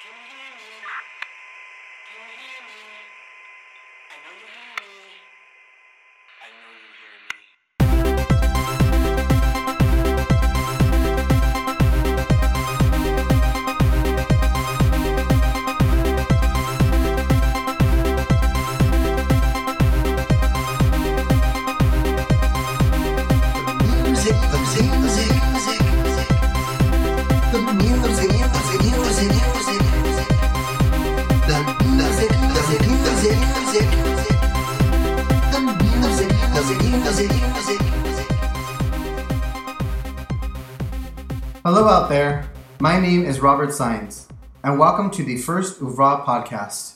Can you hear me? Can you hear me? I know you hear me. Hello out there. My name is Robert Sines, and welcome to the first Ouvra podcast.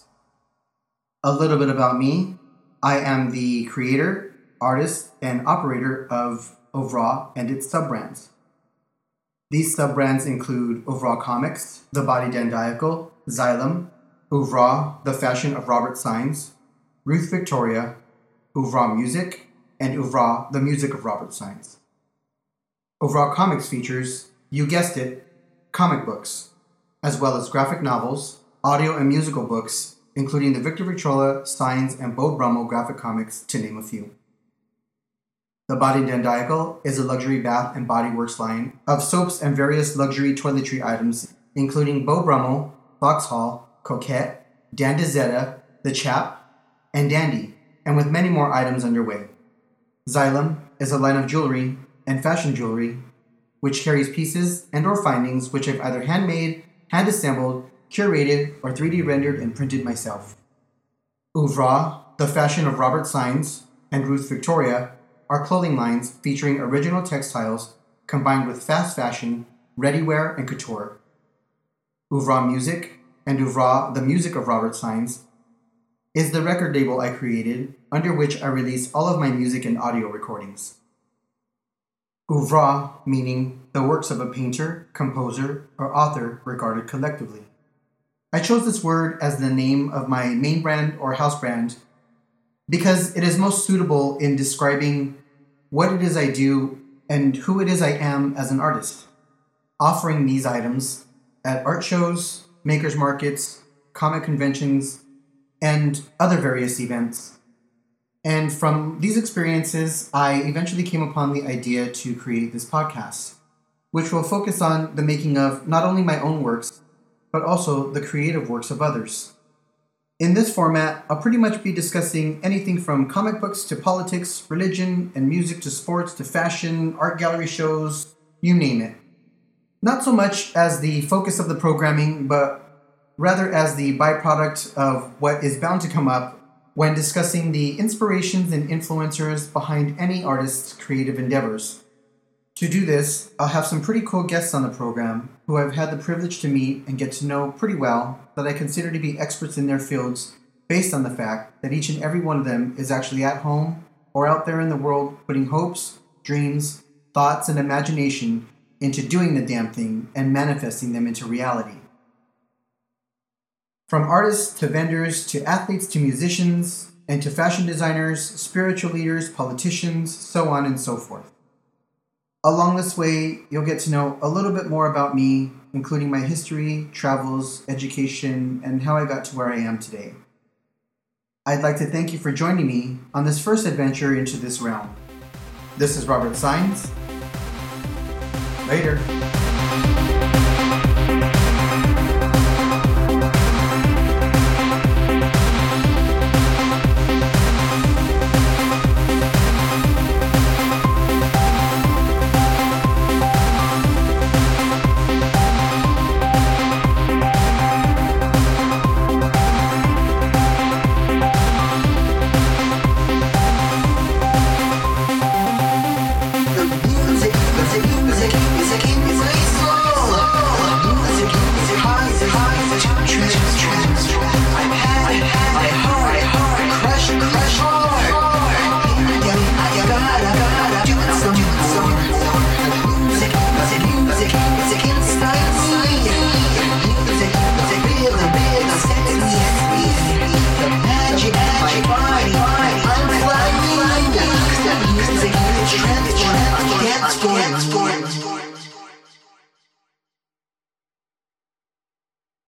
A little bit about me. I am the creator, artist, and operator of Ouvra and its sub-brands. These sub-brands include Ouvra Comics, The Body Dandiacal, Xylem, Ouvra, The Fashion of Robert Sines, Ruth Victoria, Ouvra Music, and Ouvra, The Music of Robert Sines. Ouvra Comics features, you guessed it, comic books, as well as graphic novels, audio and musical books, including the Victor Victrola, Signs, and Beau Brummell graphic comics, to name a few. The Body Dandiacal is a luxury bath and body works line of soaps and various luxury toiletry items, including Beau Brummell, Vauxhall, Coquette, Dandizetta, The Chap, and Dandy, and with many more items underway. Xylem is a line of jewelry and fashion jewelry which carries pieces and or findings which I've either handmade, hand assembled, curated, or 3D rendered and printed myself. Ouvra, the fashion of Robert Sines, and Ruth Victoria are clothing lines featuring original textiles combined with fast fashion, ready-wear, and couture. Ouvra Music and Ouvra, the music of Robert Sines, is the record label I created under which I release all of my music and audio recordings. Ouvra meaning the works of a painter, composer, or author regarded collectively. I chose this word as the name of my main brand or house brand because it is most suitable in describing what it is I do and who it is I am as an artist, offering these items at art shows, makers markets, comic conventions, and other various events and from these experiences, I eventually came upon the idea to create this podcast, which will focus on the making of not only my own works, but also the creative works of others. In this format, I'll pretty much be discussing anything from comic books to politics, religion, and music to sports to fashion, art gallery shows, you name it. Not so much as the focus of the programming, but rather as the byproduct of what is bound to come up when discussing the inspirations and influencers behind any artist's creative endeavors. To do this, I'll have some pretty cool guests on the program who I've had the privilege to meet and get to know pretty well that I consider to be experts in their fields based on the fact that each and every one of them is actually at home or out there in the world putting hopes, dreams, thoughts, and imagination into doing the damn thing and manifesting them into reality. From artists to vendors to athletes to musicians and to fashion designers, spiritual leaders, politicians, so on and so forth. Along this way, you'll get to know a little bit more about me, including my history, travels, education, and how I got to where I am today. I'd like to thank you for joining me on this first adventure into this realm. This is Robert Sines. Later.